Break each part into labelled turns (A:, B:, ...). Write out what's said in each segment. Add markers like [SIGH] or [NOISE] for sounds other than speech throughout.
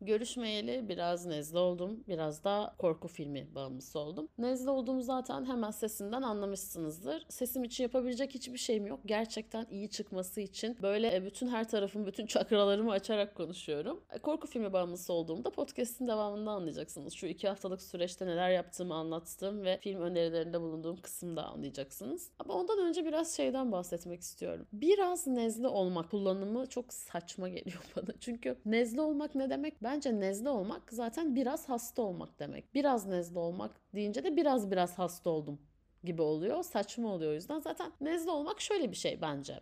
A: Görüşmeyeli biraz nezle oldum. Biraz da korku filmi bağımlısı oldum. Nezle olduğumu zaten hemen sesimden anlamışsınızdır. Sesim için yapabilecek hiçbir şeyim yok. Gerçekten iyi çıkması için böyle e, bütün her tarafım, bütün çakralarımı açarak konuşuyorum. E, Korku filmi bağımlısı olduğumda podcast'in devamında anlayacaksınız. Şu iki haftalık süreçte neler yaptığımı anlattığım ve film önerilerinde bulunduğum kısımda anlayacaksınız. Ama ondan önce biraz şeyden bahsetmek istiyorum. Biraz nezle olmak kullanımı çok saçma geliyor [LAUGHS] bana. Çünkü nezle olmak ne demek? Bence nezle olmak zaten biraz hasta olmak demek. Biraz nezle olmak deyince de biraz biraz hasta oldum gibi oluyor. Saçma oluyor o yüzden. Zaten nezle olmak şöyle bir şey bence.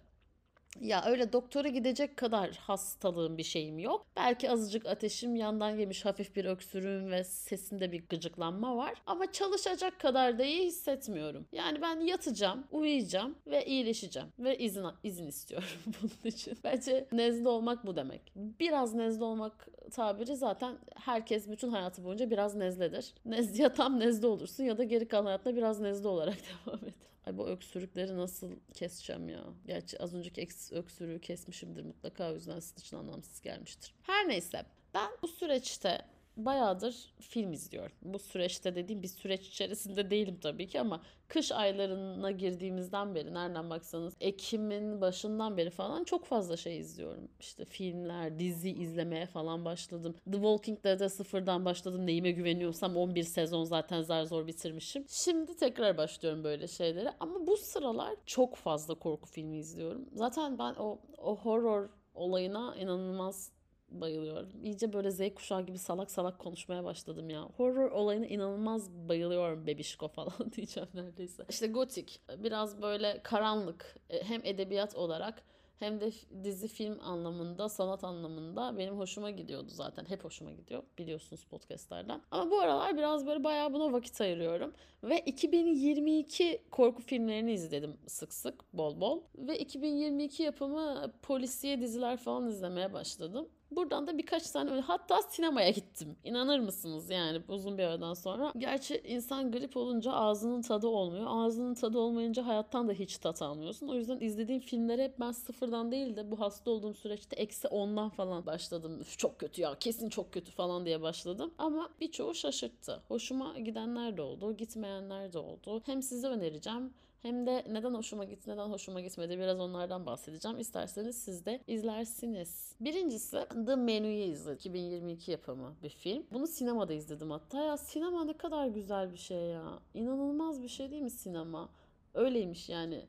A: Ya öyle doktora gidecek kadar hastalığım bir şeyim yok. Belki azıcık ateşim yandan yemiş hafif bir öksürüğüm ve sesimde bir gıcıklanma var. Ama çalışacak kadar da iyi hissetmiyorum. Yani ben yatacağım, uyuyacağım ve iyileşeceğim. Ve izin, izin istiyorum [LAUGHS] bunun için. Bence nezle olmak bu demek. Biraz nezle olmak tabiri zaten herkes bütün hayatı boyunca biraz nezledir. Nez, ya tam nezle olursun ya da geri kalan hayatta biraz nezle olarak [LAUGHS] devam et. Ay bu öksürükleri nasıl keseceğim ya? Gerçi az önceki eks- öksürüğü kesmişimdir mutlaka o yüzden sizin için anlamsız gelmiştir. Her neyse ben bu süreçte bayağıdır film izliyorum. Bu süreçte dediğim bir süreç içerisinde değilim tabii ki ama kış aylarına girdiğimizden beri nereden baksanız Ekim'in başından beri falan çok fazla şey izliyorum. İşte filmler, dizi izlemeye falan başladım. The Walking Dead'e sıfırdan başladım. Neyime güveniyorsam 11 sezon zaten zar zor bitirmişim. Şimdi tekrar başlıyorum böyle şeylere ama bu sıralar çok fazla korku filmi izliyorum. Zaten ben o, o horror olayına inanılmaz bayılıyorum. İyice böyle Z kuşağı gibi salak salak konuşmaya başladım ya. Horror olayına inanılmaz bayılıyorum bebişko falan [LAUGHS] diyeceğim neredeyse. İşte gotik biraz böyle karanlık e, hem edebiyat olarak hem de dizi film anlamında, sanat anlamında benim hoşuma gidiyordu zaten. Hep hoşuma gidiyor biliyorsunuz podcastlerden. Ama bu aralar biraz böyle bayağı buna vakit ayırıyorum. Ve 2022 korku filmlerini izledim sık sık, bol bol. Ve 2022 yapımı polisiye diziler falan izlemeye başladım. Buradan da birkaç tane öyle hatta sinemaya gittim. İnanır mısınız yani uzun bir aradan sonra. Gerçi insan grip olunca ağzının tadı olmuyor. Ağzının tadı olmayınca hayattan da hiç tat almıyorsun. O yüzden izlediğim filmleri hep ben sıfırdan değil de bu hasta olduğum süreçte eksi ondan falan başladım. Üf, çok kötü ya kesin çok kötü falan diye başladım. Ama birçoğu şaşırttı. Hoşuma gidenler de oldu, gitmeyenler de oldu. Hem size önereceğim hem de neden hoşuma gitti, neden hoşuma gitmedi biraz onlardan bahsedeceğim. İsterseniz siz de izlersiniz. Birincisi The Menu'yu izledim. 2022 yapımı bir film. Bunu sinemada izledim hatta. Ya sinema ne kadar güzel bir şey ya. İnanılmaz bir şey değil mi sinema? Öyleymiş yani.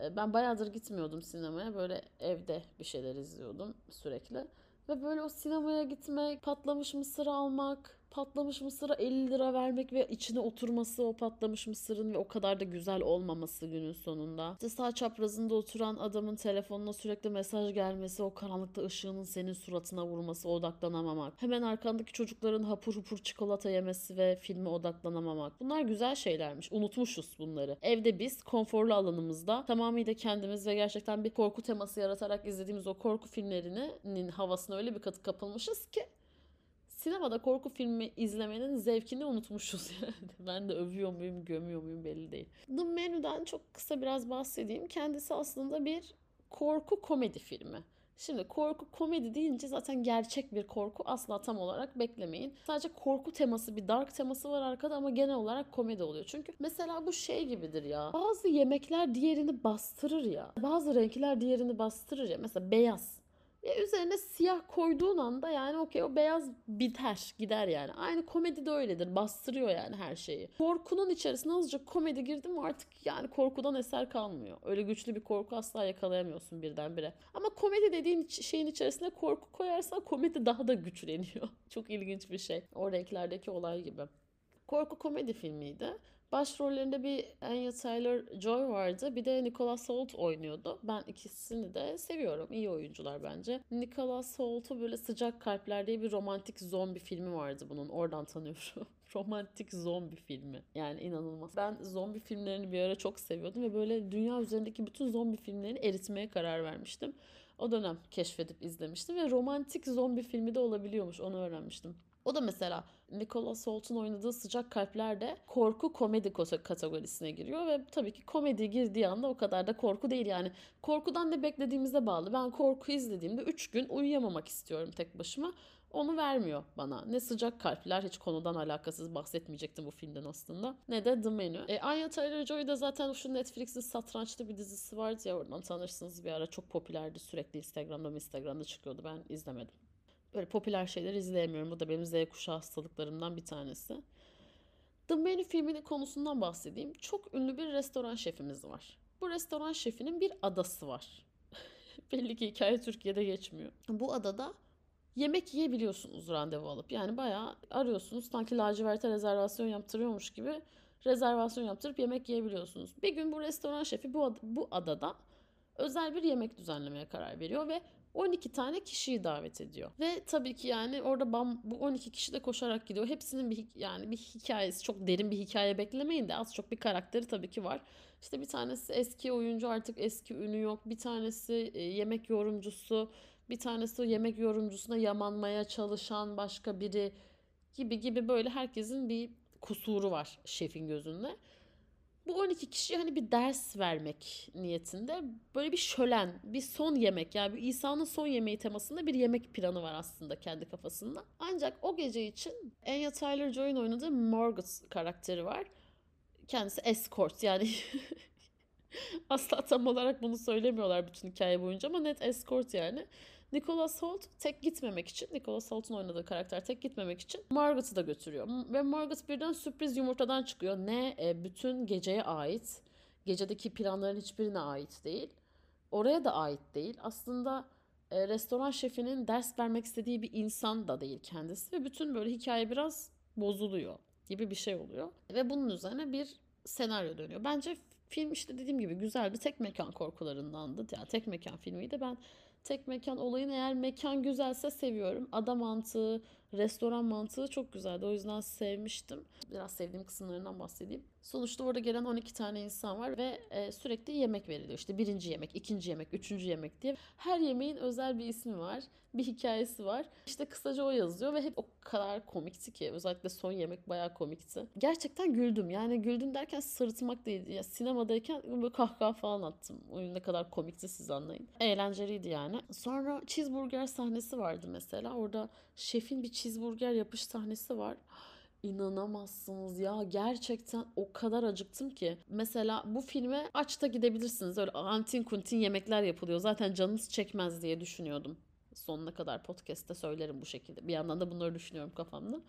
A: E, Ben bayağıdır gitmiyordum sinemaya. Böyle evde bir şeyler izliyordum sürekli. Ve böyle o sinemaya gitmek, patlamış mısır almak, patlamış mısıra 50 lira vermek ve içine oturması o patlamış mısırın ve o kadar da güzel olmaması günün sonunda. İşte sağ çaprazında oturan adamın telefonuna sürekli mesaj gelmesi, o karanlıkta ışığının senin suratına vurması, odaklanamamak. Hemen arkandaki çocukların hapur hapur çikolata yemesi ve filme odaklanamamak. Bunlar güzel şeylermiş. Unutmuşuz bunları. Evde biz konforlu alanımızda tamamıyla kendimiz ve gerçekten bir korku teması yaratarak izlediğimiz o korku filmlerinin havasına öyle bir katı kapılmışız ki sinemada korku filmi izlemenin zevkini unutmuşuz [LAUGHS] yani. Ben de övüyor muyum, gömüyor muyum belli değil. The Menu'dan çok kısa biraz bahsedeyim. Kendisi aslında bir korku komedi filmi. Şimdi korku komedi deyince zaten gerçek bir korku asla tam olarak beklemeyin. Sadece korku teması bir dark teması var arkada ama genel olarak komedi oluyor. Çünkü mesela bu şey gibidir ya. Bazı yemekler diğerini bastırır ya. Bazı renkler diğerini bastırır ya. Mesela beyaz. Ve üzerine siyah koyduğun anda yani okey o beyaz biter gider yani. Aynı komedi de öyledir bastırıyor yani her şeyi. Korkunun içerisine azıcık komedi girdi mi artık yani korkudan eser kalmıyor. Öyle güçlü bir korku asla yakalayamıyorsun birdenbire. Ama komedi dediğin şeyin içerisine korku koyarsan komedi daha da güçleniyor. [LAUGHS] Çok ilginç bir şey. O renklerdeki olay gibi. Korku komedi filmiydi. Başrollerinde bir Anya Taylor-Joy vardı. Bir de Nicholas Hoult oynuyordu. Ben ikisini de seviyorum. İyi oyuncular bence. Nicholas Hoult'u böyle Sıcak Kalpler diye bir romantik zombi filmi vardı bunun. Oradan tanıyorum. [LAUGHS] romantik zombi filmi. Yani inanılmaz. Ben zombi filmlerini bir ara çok seviyordum ve böyle dünya üzerindeki bütün zombi filmlerini eritmeye karar vermiştim. O dönem keşfedip izlemiştim ve romantik zombi filmi de olabiliyormuş. Onu öğrenmiştim. O da mesela Nicholas Holt'un oynadığı Sıcak Kalpler de korku komedi kategorisine giriyor ve tabii ki komedi girdiği anda o kadar da korku değil yani. Korkudan ne beklediğimize bağlı. Ben korku izlediğimde 3 gün uyuyamamak istiyorum tek başıma. Onu vermiyor bana. Ne sıcak kalpler hiç konudan alakasız bahsetmeyecektim bu filmden aslında. Ne de The Menu. E, Anya Taylor-Joy da zaten şu Netflix'in satrançlı bir dizisi vardı ya oradan tanırsınız bir ara çok popülerdi sürekli Instagram'da Instagram'da çıkıyordu ben izlemedim. Böyle popüler şeyler izleyemiyorum. Bu da benim Z kuşağı hastalıklarımdan bir tanesi. The Menu filminin konusundan bahsedeyim. Çok ünlü bir restoran şefimiz var. Bu restoran şefinin bir adası var. [LAUGHS] Belli ki hikaye Türkiye'de geçmiyor. Bu adada yemek yiyebiliyorsunuz randevu alıp. Yani bayağı arıyorsunuz sanki laciverte rezervasyon yaptırıyormuş gibi rezervasyon yaptırıp yemek yiyebiliyorsunuz. Bir gün bu restoran şefi bu, ad- bu adada özel bir yemek düzenlemeye karar veriyor ve 12 tane kişiyi davet ediyor. Ve tabii ki yani orada bam, bu 12 kişi de koşarak gidiyor. Hepsinin bir yani bir hikayesi çok derin bir hikaye beklemeyin de az çok bir karakteri tabii ki var. İşte bir tanesi eski oyuncu artık eski ünü yok. Bir tanesi e, yemek yorumcusu. Bir tanesi yemek yorumcusuna yamanmaya çalışan başka biri gibi gibi böyle herkesin bir kusuru var şefin gözünde. Bu 12 kişi hani bir ders vermek niyetinde böyle bir şölen, bir son yemek yani İsa'nın son yemeği temasında bir yemek planı var aslında kendi kafasında. Ancak o gece için Anya Taylor-Joy'un oynadığı Margaret karakteri var. Kendisi escort yani [LAUGHS] asla tam olarak bunu söylemiyorlar bütün hikaye boyunca ama net escort yani. Nicholas Holt tek gitmemek için, Nicholas Holt'un oynadığı karakter tek gitmemek için Margaret'ı da götürüyor. Ve Margaret birden sürpriz yumurtadan çıkıyor. Ne e, bütün geceye ait, gecedeki planların hiçbirine ait değil. Oraya da ait değil. Aslında e, restoran şefinin ders vermek istediği bir insan da değil kendisi. Ve bütün böyle hikaye biraz bozuluyor gibi bir şey oluyor. Ve bunun üzerine bir senaryo dönüyor. Bence film işte dediğim gibi güzel bir tek mekan korkularındandı. Yani tek mekan filmiydi. Ben tek mekan olayın eğer mekan güzelse seviyorum. Ada mantığı, restoran mantığı çok güzeldi. O yüzden sevmiştim. Biraz sevdiğim kısımlarından bahsedeyim. Sonuçta orada gelen 12 tane insan var ve e, sürekli yemek veriliyor. İşte birinci yemek, ikinci yemek, üçüncü yemek diye. Her yemeğin özel bir ismi var. Bir hikayesi var. İşte kısaca o yazıyor ve hep o kadar komikti ki. Özellikle son yemek bayağı komikti. Gerçekten güldüm. Yani güldüm derken sırıtmak değil. Ya sinemadayken böyle kahkaha falan attım. Oyun ne kadar komikti siz anlayın. Eğlenceliydi yani. Sonra cheeseburger sahnesi vardı mesela. Orada şefin bir cheeseburger yapış sahnesi var. İnanamazsınız ya gerçekten o kadar acıktım ki. Mesela bu filme aç da gidebilirsiniz. Öyle antin kuntin yemekler yapılıyor. Zaten canınız çekmez diye düşünüyordum. Sonuna kadar podcast'te söylerim bu şekilde. Bir yandan da bunları düşünüyorum kafamda.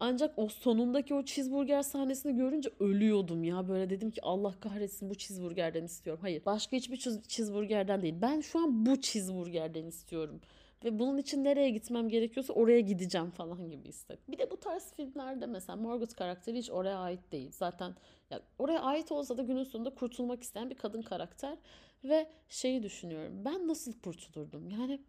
A: Ancak o sonundaki o cheeseburger sahnesini görünce ölüyordum ya. Böyle dedim ki Allah kahretsin bu cheeseburgerden istiyorum. Hayır başka hiçbir cheeseburgerden değil. Ben şu an bu cheeseburgerden istiyorum. Ve bunun için nereye gitmem gerekiyorsa oraya gideceğim falan gibi hissettim. Bir de bu tarz filmlerde mesela Margaret karakteri hiç oraya ait değil. Zaten ya oraya ait olsa da günün sonunda kurtulmak isteyen bir kadın karakter. Ve şeyi düşünüyorum. Ben nasıl kurtulurdum? Yani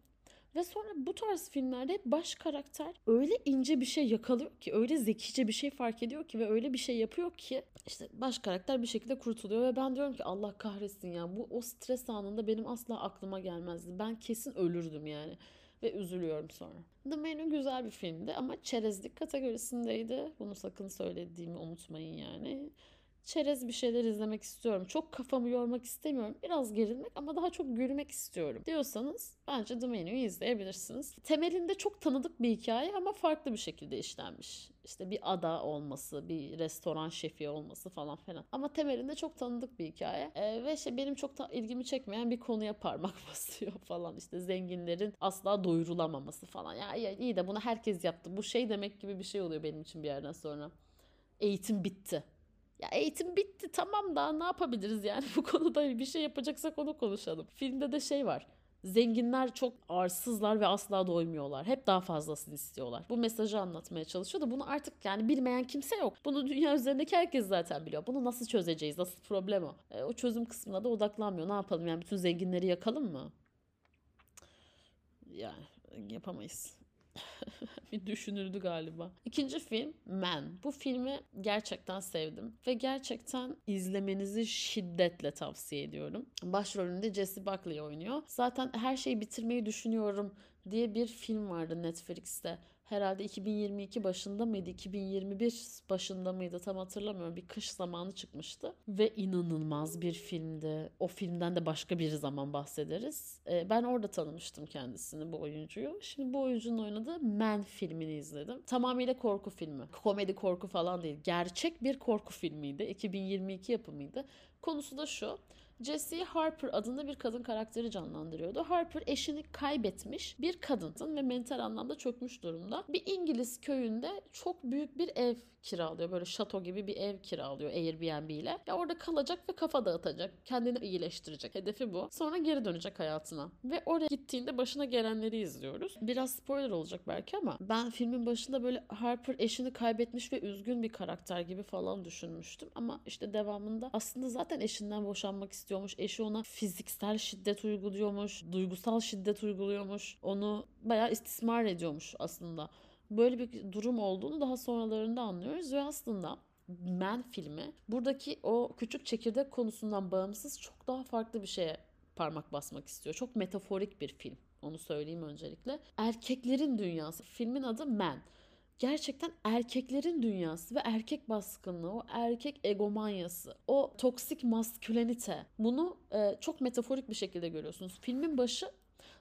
A: ve sonra bu tarz filmlerde baş karakter öyle ince bir şey yakalıyor ki, öyle zekice bir şey fark ediyor ki ve öyle bir şey yapıyor ki işte baş karakter bir şekilde kurtuluyor ve ben diyorum ki Allah kahretsin ya bu o stres anında benim asla aklıma gelmezdi. Ben kesin ölürdüm yani ve üzülüyorum sonra. The Menu güzel bir filmdi ama çerezlik kategorisindeydi. Bunu sakın söylediğimi unutmayın yani çerez bir şeyler izlemek istiyorum. Çok kafamı yormak istemiyorum. Biraz gerilmek ama daha çok gülmek istiyorum diyorsanız bence The Menu'yu izleyebilirsiniz. Temelinde çok tanıdık bir hikaye ama farklı bir şekilde işlenmiş. İşte bir ada olması, bir restoran şefi olması falan filan. Ama temelinde çok tanıdık bir hikaye. Ee, ve şey benim çok da ilgimi çekmeyen bir konuya parmak [LAUGHS] basıyor falan. İşte zenginlerin asla doyurulamaması falan. Ya iyi, iyi de bunu herkes yaptı. Bu şey demek gibi bir şey oluyor benim için bir yerden sonra. Eğitim bitti ya eğitim bitti tamam da ne yapabiliriz yani [LAUGHS] bu konuda bir şey yapacaksak onu konuşalım. Filmde de şey var. Zenginler çok arsızlar ve asla doymuyorlar. Hep daha fazlasını istiyorlar. Bu mesajı anlatmaya çalışıyor da bunu artık yani bilmeyen kimse yok. Bunu dünya üzerindeki herkes zaten biliyor. Bunu nasıl çözeceğiz? Nasıl problem o? E, o çözüm kısmına da odaklanmıyor. Ne yapalım yani bütün zenginleri yakalım mı? Yani yapamayız. [LAUGHS] bir düşünüldü galiba. İkinci film Man. Bu filmi gerçekten sevdim ve gerçekten izlemenizi şiddetle tavsiye ediyorum. Başrolünde Jesse Buckley oynuyor. Zaten her şeyi bitirmeyi düşünüyorum diye bir film vardı Netflix'te. Herhalde 2022 başında mıydı, 2021 başında mıydı tam hatırlamıyorum. Bir kış zamanı çıkmıştı ve inanılmaz bir filmdi. O filmden de başka bir zaman bahsederiz. Ee, ben orada tanımıştım kendisini, bu oyuncuyu. Şimdi bu oyuncunun oynadığı Man filmini izledim. Tamamıyla korku filmi. Komedi korku falan değil. Gerçek bir korku filmiydi. 2022 yapımıydı. Konusu da şu. Jessie Harper adında bir kadın karakteri canlandırıyordu. Harper eşini kaybetmiş bir kadın ve mental anlamda çökmüş durumda. Bir İngiliz köyünde çok büyük bir ev kiralıyor. Böyle şato gibi bir ev kiralıyor Airbnb ile. Ya orada kalacak ve kafa dağıtacak. Kendini iyileştirecek. Hedefi bu. Sonra geri dönecek hayatına. Ve oraya gittiğinde başına gelenleri izliyoruz. Biraz spoiler olacak belki ama ben filmin başında böyle Harper eşini kaybetmiş ve üzgün bir karakter gibi falan düşünmüştüm. Ama işte devamında aslında zaten eşinden boşanmak istiyormuş. Eşi ona fiziksel şiddet uyguluyormuş. Duygusal şiddet uyguluyormuş. Onu bayağı istismar ediyormuş aslında böyle bir durum olduğunu daha sonralarında anlıyoruz ve aslında Man filmi buradaki o küçük çekirdek konusundan bağımsız çok daha farklı bir şeye parmak basmak istiyor. Çok metaforik bir film. Onu söyleyeyim öncelikle. Erkeklerin dünyası. Filmin adı Man. Gerçekten erkeklerin dünyası ve erkek baskınlığı, o erkek egomanyası, o toksik maskülenite. Bunu e, çok metaforik bir şekilde görüyorsunuz. Filmin başı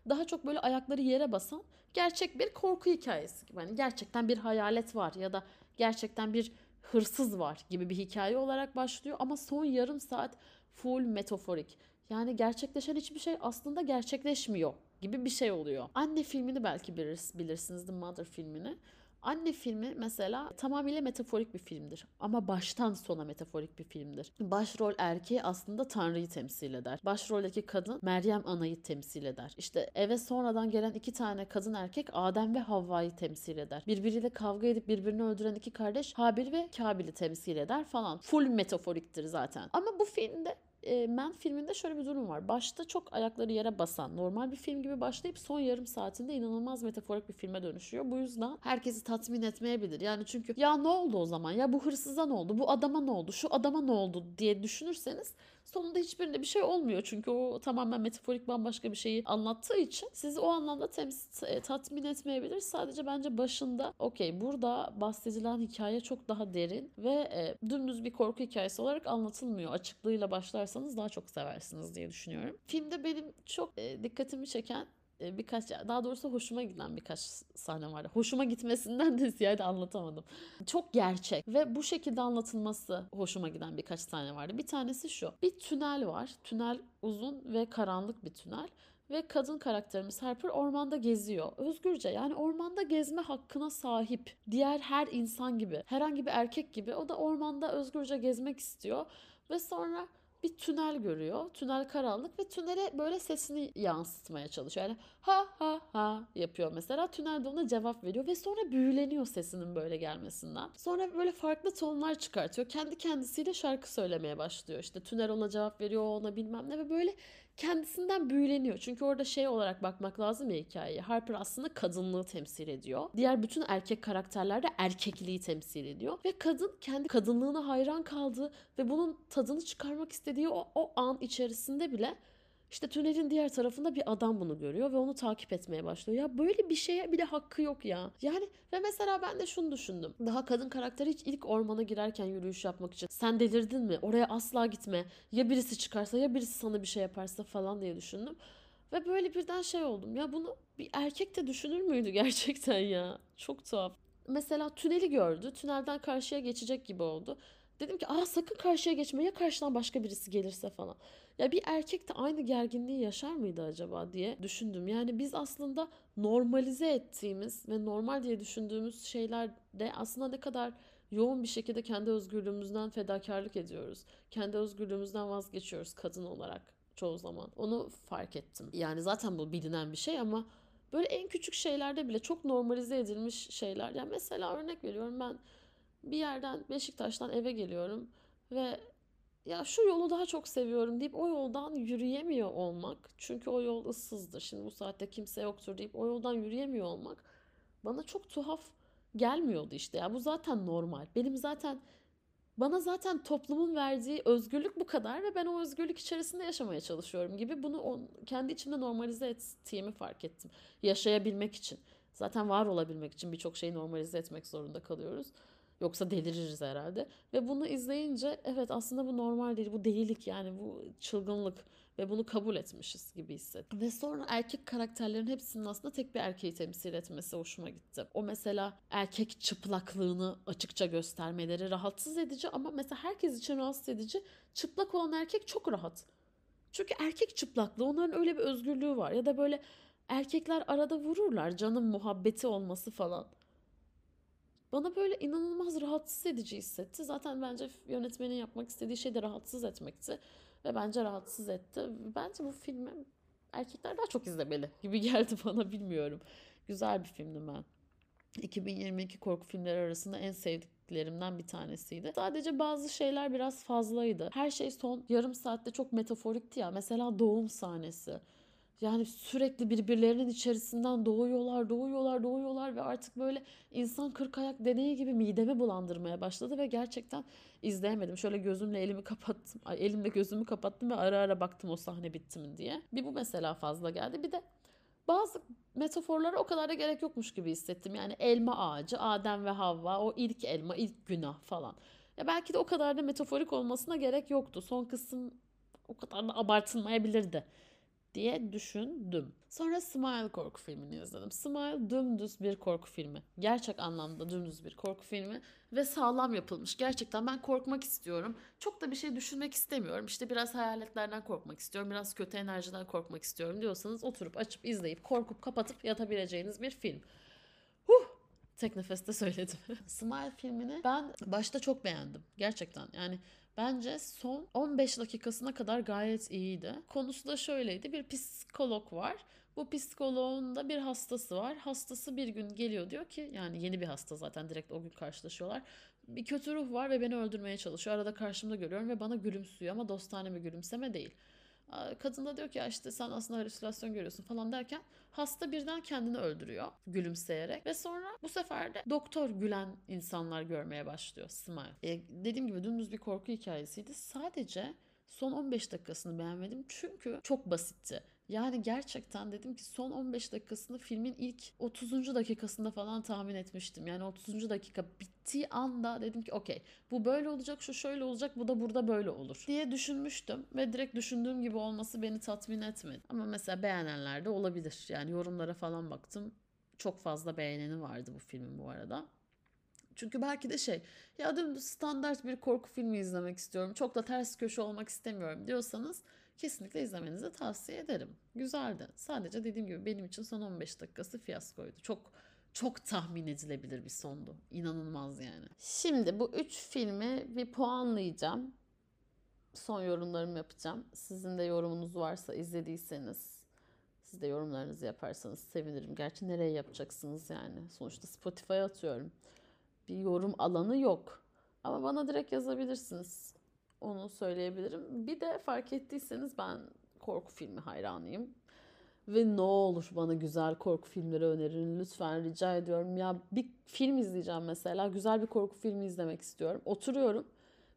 A: daha çok böyle ayakları yere basan gerçek bir korku hikayesi gibi. Yani gerçekten bir hayalet var ya da gerçekten bir hırsız var gibi bir hikaye olarak başlıyor ama son yarım saat full metaforik. Yani gerçekleşen hiçbir şey aslında gerçekleşmiyor gibi bir şey oluyor. Anne filmini belki bilirsiniz The Mother filmini. Anne filmi mesela tamamıyla metaforik bir filmdir. Ama baştan sona metaforik bir filmdir. Başrol erkeği aslında Tanrı'yı temsil eder. Başroldeki kadın Meryem Ana'yı temsil eder. İşte eve sonradan gelen iki tane kadın erkek Adem ve Havva'yı temsil eder. Birbiriyle kavga edip birbirini öldüren iki kardeş Habil ve Kabil'i temsil eder falan. Full metaforiktir zaten. Ama bu filmde e, Men filminde şöyle bir durum var. Başta çok ayakları yere basan, normal bir film gibi başlayıp son yarım saatinde inanılmaz metaforik bir filme dönüşüyor. Bu yüzden herkesi tatmin etmeyebilir. Yani çünkü ya ne oldu o zaman? Ya bu hırsıza ne oldu? Bu adama ne oldu? Şu adama ne oldu diye düşünürseniz sonunda hiçbirinde bir şey olmuyor. Çünkü o tamamen metaforik bambaşka bir şeyi anlattığı için sizi o anlamda temsil, e, tatmin etmeyebilir. Sadece bence başında okey burada bahsedilen hikaye çok daha derin ve e, dümdüz bir korku hikayesi olarak anlatılmıyor. Açıklığıyla başlarsanız daha çok seversiniz diye düşünüyorum. Filmde benim çok e, dikkatimi çeken birkaç daha doğrusu hoşuma giden birkaç sahne vardı. Hoşuma gitmesinden de ziyade anlatamadım. Çok gerçek ve bu şekilde anlatılması hoşuma giden birkaç sahne vardı. Bir tanesi şu. Bir tünel var. Tünel uzun ve karanlık bir tünel ve kadın karakterimiz Harper ormanda geziyor. Özgürce yani ormanda gezme hakkına sahip. Diğer her insan gibi, herhangi bir erkek gibi o da ormanda özgürce gezmek istiyor ve sonra bir tünel görüyor. Tünel karanlık ve tünele böyle sesini yansıtmaya çalışıyor. Yani ha ha ha yapıyor mesela. Tünel de ona cevap veriyor ve sonra büyüleniyor sesinin böyle gelmesinden. Sonra böyle farklı tonlar çıkartıyor. Kendi kendisiyle şarkı söylemeye başlıyor. İşte tünel ona cevap veriyor ona bilmem ne ve böyle kendisinden büyüleniyor. Çünkü orada şey olarak bakmak lazım ya hikayeye. Harper aslında kadınlığı temsil ediyor. Diğer bütün erkek karakterler de erkekliği temsil ediyor. Ve kadın kendi kadınlığına hayran kaldığı ve bunun tadını çıkarmak istediği o, o an içerisinde bile işte tünelin diğer tarafında bir adam bunu görüyor ve onu takip etmeye başlıyor. Ya böyle bir şeye bile hakkı yok ya. Yani ve mesela ben de şunu düşündüm. Daha kadın karakteri hiç ilk ormana girerken yürüyüş yapmak için sen delirdin mi? Oraya asla gitme. Ya birisi çıkarsa ya birisi sana bir şey yaparsa falan diye düşündüm. Ve böyle birden şey oldum. Ya bunu bir erkek de düşünür müydü [LAUGHS] gerçekten ya? Çok tuhaf. Mesela tüneli gördü. Tünelden karşıya geçecek gibi oldu. Dedim ki aa sakın karşıya geçme ya karşıdan başka birisi gelirse falan. Ya bir erkek de aynı gerginliği yaşar mıydı acaba diye düşündüm. Yani biz aslında normalize ettiğimiz ve normal diye düşündüğümüz şeyler de aslında ne kadar yoğun bir şekilde kendi özgürlüğümüzden fedakarlık ediyoruz. Kendi özgürlüğümüzden vazgeçiyoruz kadın olarak çoğu zaman. Onu fark ettim. Yani zaten bu bilinen bir şey ama böyle en küçük şeylerde bile çok normalize edilmiş şeyler. Yani mesela örnek veriyorum ben bir yerden Beşiktaş'tan eve geliyorum ve ya şu yolu daha çok seviyorum deyip o yoldan yürüyemiyor olmak. Çünkü o yol ıssızdır. Şimdi bu saatte kimse yoktur deyip o yoldan yürüyemiyor olmak bana çok tuhaf gelmiyordu işte. Ya bu zaten normal. Benim zaten Bana zaten toplumun verdiği özgürlük bu kadar ve ben o özgürlük içerisinde yaşamaya çalışıyorum gibi bunu kendi içimde normalize ettiğimi fark ettim. Yaşayabilmek için. Zaten var olabilmek için birçok şeyi normalize etmek zorunda kalıyoruz. Yoksa deliririz herhalde. Ve bunu izleyince evet aslında bu normal değil. Bu delilik yani bu çılgınlık ve bunu kabul etmişiz gibi hissettim. Ve sonra erkek karakterlerin hepsinin aslında tek bir erkeği temsil etmesi hoşuma gitti. O mesela erkek çıplaklığını açıkça göstermeleri rahatsız edici ama mesela herkes için rahatsız edici. Çıplak olan erkek çok rahat. Çünkü erkek çıplaklığı onların öyle bir özgürlüğü var. Ya da böyle erkekler arada vururlar canım muhabbeti olması falan. Bana böyle inanılmaz rahatsız edici hissetti. Zaten bence yönetmenin yapmak istediği şey de rahatsız etmekti. Ve bence rahatsız etti. Bence bu filmi erkekler daha çok izlemeli gibi [LAUGHS] geldi bana bilmiyorum. Güzel bir filmdi ben. 2022 korku filmleri arasında en sevdiklerimden bir tanesiydi. Sadece bazı şeyler biraz fazlaydı. Her şey son yarım saatte çok metaforikti ya. Mesela doğum sahnesi. Yani sürekli birbirlerinin içerisinden doğuyorlar, doğuyorlar, doğuyorlar ve artık böyle insan kırk ayak deneyi gibi midemi bulandırmaya başladı ve gerçekten izleyemedim. Şöyle gözümle elimi kapattım. Elimle gözümü kapattım ve ara ara baktım o sahne bitti mi diye. Bir bu mesela fazla geldi. Bir de bazı metaforlara o kadar da gerek yokmuş gibi hissettim. Yani elma ağacı, Adem ve Havva, o ilk elma, ilk günah falan. Ya belki de o kadar da metaforik olmasına gerek yoktu. Son kısım o kadar da abartılmayabilirdi diye düşündüm. Sonra Smile korku filmini izledim. Smile dümdüz bir korku filmi. Gerçek anlamda dümdüz bir korku filmi ve sağlam yapılmış. Gerçekten ben korkmak istiyorum. Çok da bir şey düşünmek istemiyorum. İşte biraz hayaletlerden korkmak istiyorum. Biraz kötü enerjiden korkmak istiyorum diyorsanız oturup açıp izleyip korkup kapatıp yatabileceğiniz bir film. Huh! Tek nefeste söyledim. [LAUGHS] Smile filmini ben başta çok beğendim. Gerçekten yani Bence son 15 dakikasına kadar gayet iyiydi. Konusu da şöyleydi. Bir psikolog var. Bu psikoloğun da bir hastası var. Hastası bir gün geliyor diyor ki yani yeni bir hasta zaten direkt o gün karşılaşıyorlar. Bir kötü ruh var ve beni öldürmeye çalışıyor. Arada karşımda görüyorum ve bana gülümsüyor ama dostane bir gülümseme değil. Kadın da diyor ki işte sen aslında halüsinasyon görüyorsun falan derken hasta birden kendini öldürüyor gülümseyerek ve sonra bu sefer de doktor gülen insanlar görmeye başlıyor Smile. E, dediğim gibi dümdüz bir korku hikayesiydi. Sadece son 15 dakikasını beğenmedim çünkü çok basitti. Yani gerçekten dedim ki son 15 dakikasını filmin ilk 30. dakikasında falan tahmin etmiştim. Yani 30. dakika bittiği anda dedim ki okey bu böyle olacak şu şöyle olacak bu da burada böyle olur diye düşünmüştüm. Ve direkt düşündüğüm gibi olması beni tatmin etmedi. Ama mesela beğenenler de olabilir. Yani yorumlara falan baktım. Çok fazla beğeneni vardı bu filmin bu arada. Çünkü belki de şey ya dümdüz standart bir korku filmi izlemek istiyorum. Çok da ters köşe olmak istemiyorum diyorsanız kesinlikle izlemenizi tavsiye ederim. Güzeldi. Sadece dediğim gibi benim için son 15 dakikası fiyaskoydu. Çok çok tahmin edilebilir bir sondu. İnanılmaz yani. Şimdi bu üç filmi bir puanlayacağım. Son yorumlarımı yapacağım. Sizin de yorumunuz varsa izlediyseniz siz de yorumlarınızı yaparsanız sevinirim. Gerçi nereye yapacaksınız yani? Sonuçta Spotify'a atıyorum. Bir yorum alanı yok. Ama bana direkt yazabilirsiniz. Onu söyleyebilirim. Bir de fark ettiyseniz ben korku filmi hayranıyım. Ve ne olur bana güzel korku filmleri önerin lütfen rica ediyorum. Ya bir film izleyeceğim mesela. Güzel bir korku filmi izlemek istiyorum. Oturuyorum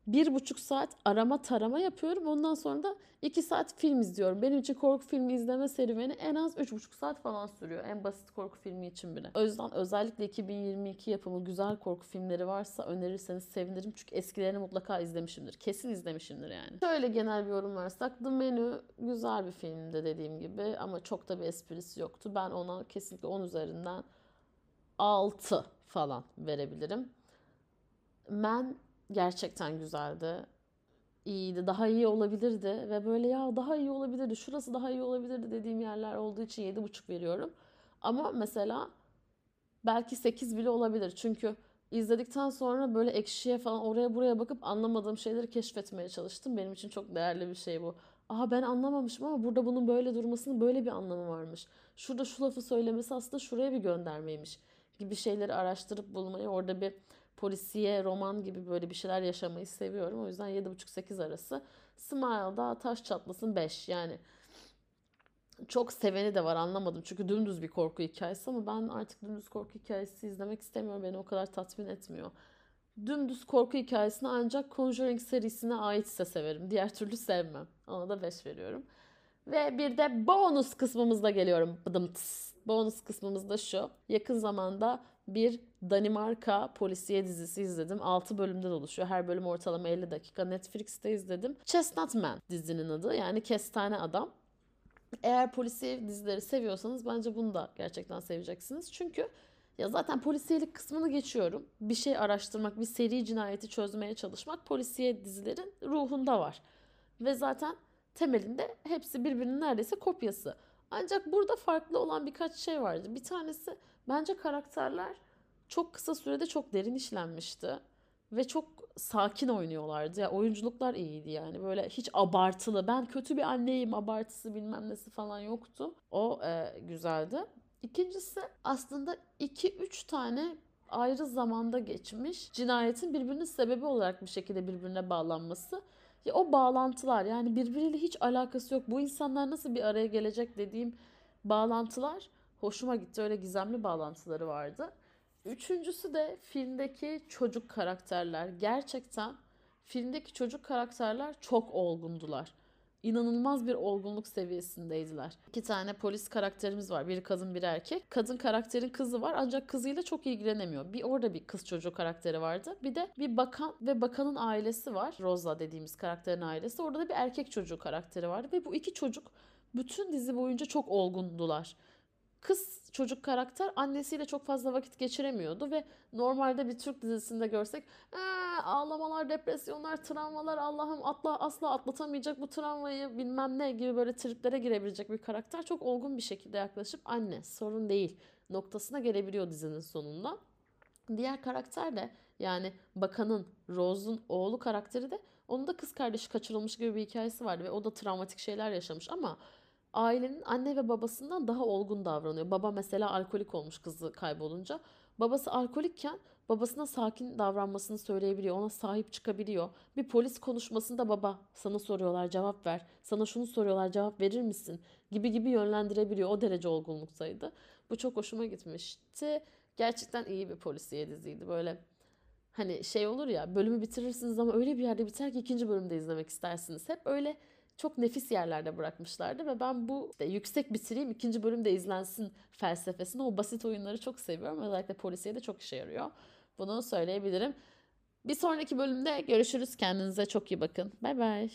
A: bir buçuk saat arama tarama yapıyorum. Ondan sonra da iki saat film izliyorum. Benim için korku filmi izleme serüveni en az üç buçuk saat falan sürüyor. En basit korku filmi için bile. O yüzden özellikle 2022 yapımı güzel korku filmleri varsa önerirseniz sevinirim. Çünkü eskilerini mutlaka izlemişimdir. Kesin izlemişimdir yani. Şöyle genel bir yorum versek. The Menu güzel bir filmdi dediğim gibi. Ama çok da bir esprisi yoktu. Ben ona kesinlikle 10 üzerinden 6 falan verebilirim. Men gerçekten güzeldi. İyiydi. Daha iyi olabilirdi ve böyle ya daha iyi olabilirdi. Şurası daha iyi olabilirdi dediğim yerler olduğu için 7,5 veriyorum. Ama mesela belki 8 bile olabilir. Çünkü izledikten sonra böyle ekşiye falan oraya buraya bakıp anlamadığım şeyleri keşfetmeye çalıştım. Benim için çok değerli bir şey bu. Aha ben anlamamışım ama burada bunun böyle durmasının böyle bir anlamı varmış. Şurada şu lafı söylemesi aslında şuraya bir göndermeymiş gibi şeyleri araştırıp bulmayı orada bir polisiye, roman gibi böyle bir şeyler yaşamayı seviyorum. O yüzden 7,5-8 arası. Smile'da taş çatlasın 5 yani. Çok seveni de var anlamadım. Çünkü dümdüz bir korku hikayesi ama ben artık dümdüz korku hikayesi izlemek istemiyorum. Beni o kadar tatmin etmiyor. Dümdüz korku hikayesini ancak Conjuring serisine aitse severim. Diğer türlü sevmem. Ona da 5 veriyorum. Ve bir de bonus kısmımızda geliyorum. Bıdımtıs. Bonus kısmımızda şu. Yakın zamanda bir Danimarka polisiye dizisi izledim. 6 bölümden oluşuyor. Her bölüm ortalama 50 dakika. Netflix'te izledim. Chestnut Man dizinin adı. Yani Kestane Adam. Eğer polisiye dizileri seviyorsanız bence bunu da gerçekten seveceksiniz. Çünkü ya zaten polisiyelik kısmını geçiyorum. Bir şey araştırmak, bir seri cinayeti çözmeye çalışmak polisiye dizilerin ruhunda var. Ve zaten temelinde hepsi birbirinin neredeyse kopyası. Ancak burada farklı olan birkaç şey vardı. Bir tanesi bence karakterler çok kısa sürede çok derin işlenmişti. Ve çok sakin oynuyorlardı. Ya oyunculuklar iyiydi yani. Böyle hiç abartılı. Ben kötü bir anneyim abartısı bilmem nesi falan yoktu. O e, güzeldi. İkincisi aslında 2-3 tane ayrı zamanda geçmiş cinayetin birbirinin sebebi olarak bir şekilde birbirine bağlanması. Ya o bağlantılar yani birbiriyle hiç alakası yok. Bu insanlar nasıl bir araya gelecek dediğim bağlantılar hoşuma gitti. Öyle gizemli bağlantıları vardı. Üçüncüsü de filmdeki çocuk karakterler. Gerçekten filmdeki çocuk karakterler çok olgundular. İnanılmaz bir olgunluk seviyesindeydiler. İki tane polis karakterimiz var. Biri kadın, biri erkek. Kadın karakterin kızı var ancak kızıyla çok ilgilenemiyor. Bir orada bir kız çocuğu karakteri vardı. Bir de bir bakan ve bakanın ailesi var. Rosa dediğimiz karakterin ailesi. Orada da bir erkek çocuğu karakteri vardı ve bu iki çocuk bütün dizi boyunca çok olgundular kız çocuk karakter annesiyle çok fazla vakit geçiremiyordu ve normalde bir Türk dizisinde görsek ee, ağlamalar, depresyonlar, travmalar Allah'ım atla, asla atlatamayacak bu travmayı bilmem ne gibi böyle triplere girebilecek bir karakter çok olgun bir şekilde yaklaşıp anne sorun değil noktasına gelebiliyor dizinin sonunda. Diğer karakter de yani bakanın Rose'un oğlu karakteri de onun da kız kardeşi kaçırılmış gibi bir hikayesi vardı ve o da travmatik şeyler yaşamış ama ailenin anne ve babasından daha olgun davranıyor. Baba mesela alkolik olmuş kızı kaybolunca. Babası alkolikken babasına sakin davranmasını söyleyebiliyor. Ona sahip çıkabiliyor. Bir polis konuşmasında baba sana soruyorlar cevap ver. Sana şunu soruyorlar cevap verir misin? Gibi gibi yönlendirebiliyor. O derece olgunluktaydı. Bu çok hoşuma gitmişti. Gerçekten iyi bir polisiye diziydi. Böyle hani şey olur ya bölümü bitirirsiniz ama öyle bir yerde biter ki ikinci bölümde izlemek istersiniz. Hep öyle çok nefis yerlerde bırakmışlardı ve ben bu işte yüksek bitireyim ikinci bölümde izlensin felsefesini o basit oyunları çok seviyorum. Özellikle polisiye de çok işe yarıyor. Bunu söyleyebilirim. Bir sonraki bölümde görüşürüz. Kendinize çok iyi bakın. Bay bay.